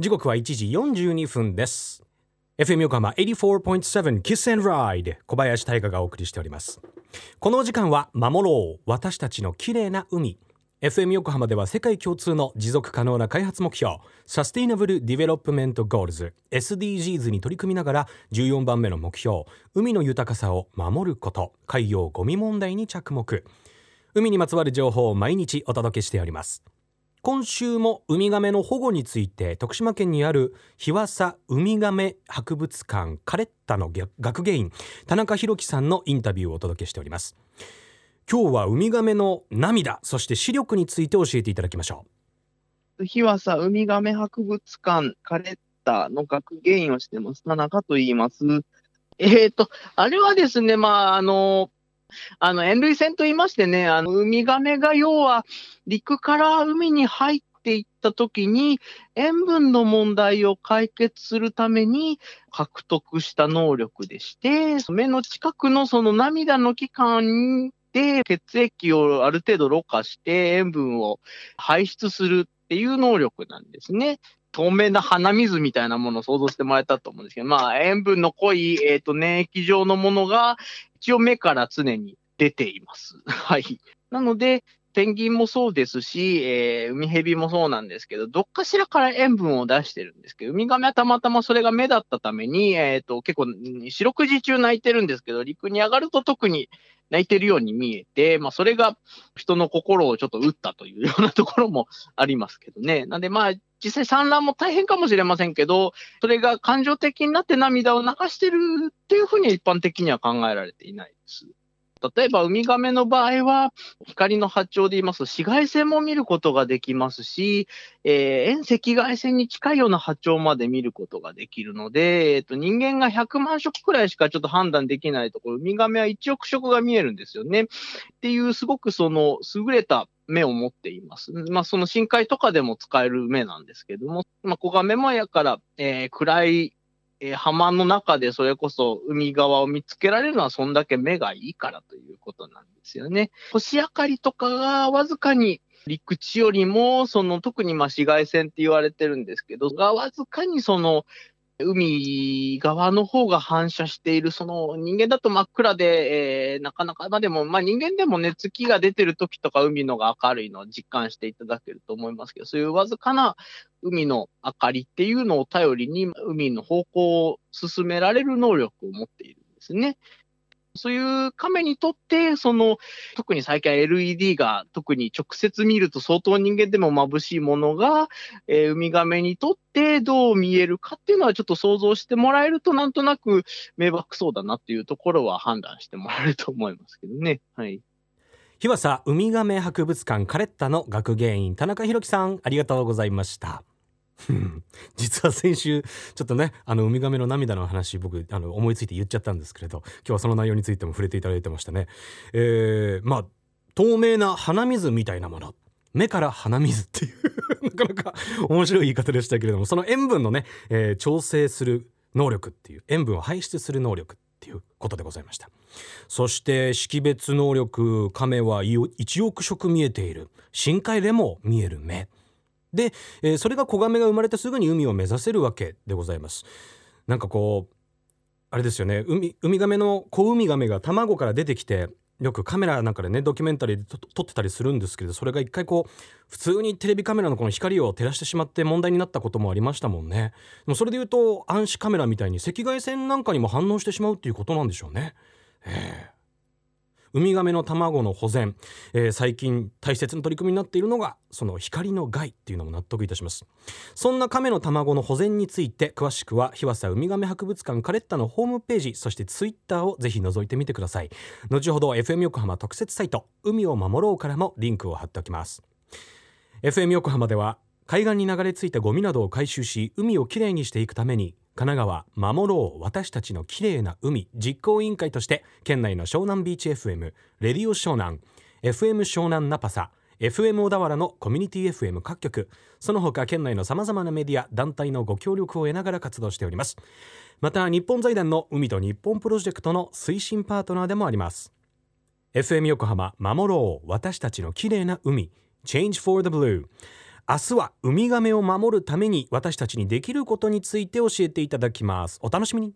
時刻は1時42分です。FM 横浜84.7 Kiss and Ride 小林大香がお送りしております。この時間は守ろう私たちの綺麗な海。FM 横浜では世界共通の持続可能な開発目標 Sustainable Development Goals SDGs に取り組みながら14番目の目標海の豊かさを守ること海洋ゴミ問題に着目。海にまつわる情報を毎日お届けしております。今週もウミガメの保護について徳島県にある日和佐ウミガメ博物館カレッタの学芸員田中裕樹さんのインタビューをお届けしております。今日はウミガメの涙そして視力について教えていただきましょう。日和佐ウミガメ博物館カレッタの学芸員をしてます田中と言います。えっ、ー、とあれはですねまああのあの、塩類線と言いましてね、あの、ウミガメが要は陸から海に入っていったときに、塩分の問題を解決するために獲得した能力でして、目の近くのその涙の器官で血液をある程度ろ過して塩分を排出するっていう能力なんですね。透明な鼻水みたいなものを想像してもらえたと思うんですけど、まあ、塩分の濃い、えっ、ー、と、粘液状のものが、一応目から常に出ています。はい。なので、ペンギンもそうですし、えー、ウミヘビもそうなんですけど、どっかしらから塩分を出してるんですけど、ウミガメはたまたまそれが目だったために、えっ、ー、と、結構、四六時中泣いてるんですけど、陸に上がると特に泣いてるように見えて、まあ、それが人の心をちょっと打ったというようなところもありますけどね。なんで、まあ、実際産卵も大変かもしれませんけど、それが感情的になって涙を流してるっていうふうに一般的には考えられていないです。例えばウミガメの場合は、光の波長で言いますと、紫外線も見ることができますし、えー、遠赤外線に近いような波長まで見ることができるので、えーと、人間が100万色くらいしかちょっと判断できないところ、ウミガメは1億色が見えるんですよね。っていう、すごくその優れた目を持っています。まあ、その深海とかでも使える目なんですけども、まあ、小ガメもやから、えー、暗い、えー、浜の中でそれこそ海側を見つけられるのはそんだけ目がいいからということなんですよね。星明かりとかがわずかに陸地よりも、その特にまあ紫外線って言われてるんですけど、がわずかにその海側の方が反射している、その人間だと真っ暗で、えー、なかなか、まあでも、まあ人間でもね、月が出てる時とか海のが明るいのを実感していただけると思いますけど、そういうわずかな海の明かりっていうのを頼りに、海の方向を進められる能力を持っているんですね。そういう亀にとって、その、特に最近 LED が特に直接見ると相当人間でも眩しいものが、えー、ウミガメにとってどう見えるかっていうのはちょっと想像してもらえるとなんとなく迷惑そうだなっていうところは判断してもらえると思いますけどね。はい。日和佐ウミガメ博物館カレッタの学芸員田中裕樹さんありがとうございました。実は先週ちょっとねあのウミガメの涙の話僕あの思いついて言っちゃったんですけれど今日はその内容についても触れていただいてましたね。えー、まあ透明な鼻水みたいなもの。目から鼻水っていう なかなか面白い言い方でしたけれどもその塩分のね、えー、調整する能力っていう塩分を排出する能力っていうことでございました。そして識別能力亀は1億色見えている。深海でも見える目。で、えー、それが子ガメが生まれてすぐに海を目指せるわけでございます。なんかこうあれですよね。ウミガメの子ウミガメが卵から出てきてよくカメラなんかでねドキュメンタリーで撮ってたりするんですけどそれが一回こう普通にテレビカメラのこの光を照らしてしまって問題になったこともありましたもんね。でもそれで言うと暗視カメラみたいに赤外線なんかにも反応してしまうっていうことなんでしょうね。ええウミガメの卵の保全、えー、最近大切な取り組みになっているのがその光の害っていうのも納得いたします。そんな亀の卵の保全について詳しくは日和佐ウミガメ博物館カレッタのホームページそしてツイッターをぜひ覗いてみてください。後ほど FM 横浜特設サイト海を守ろうからもリンクを貼っておきます。FM 横浜では海岸に流れ着いたゴミなどを回収し海をきれいにしていくために神奈川守ろう私たちの綺麗な海実行委員会として県内の湘南ビーチ FM レディオ湘南 FM 湘南ナパサ FM 小田原のコミュニティ FM 各局その他県内のさまざまなメディア団体のご協力を得ながら活動しております。また日本財団の海と日本プロジェクトの推進パートナーでもあります。FM 横浜守ろう私たちの綺麗な海 Change for the Blue 明日はウミガメを守るために私たちにできることについて教えていただきます。お楽しみに。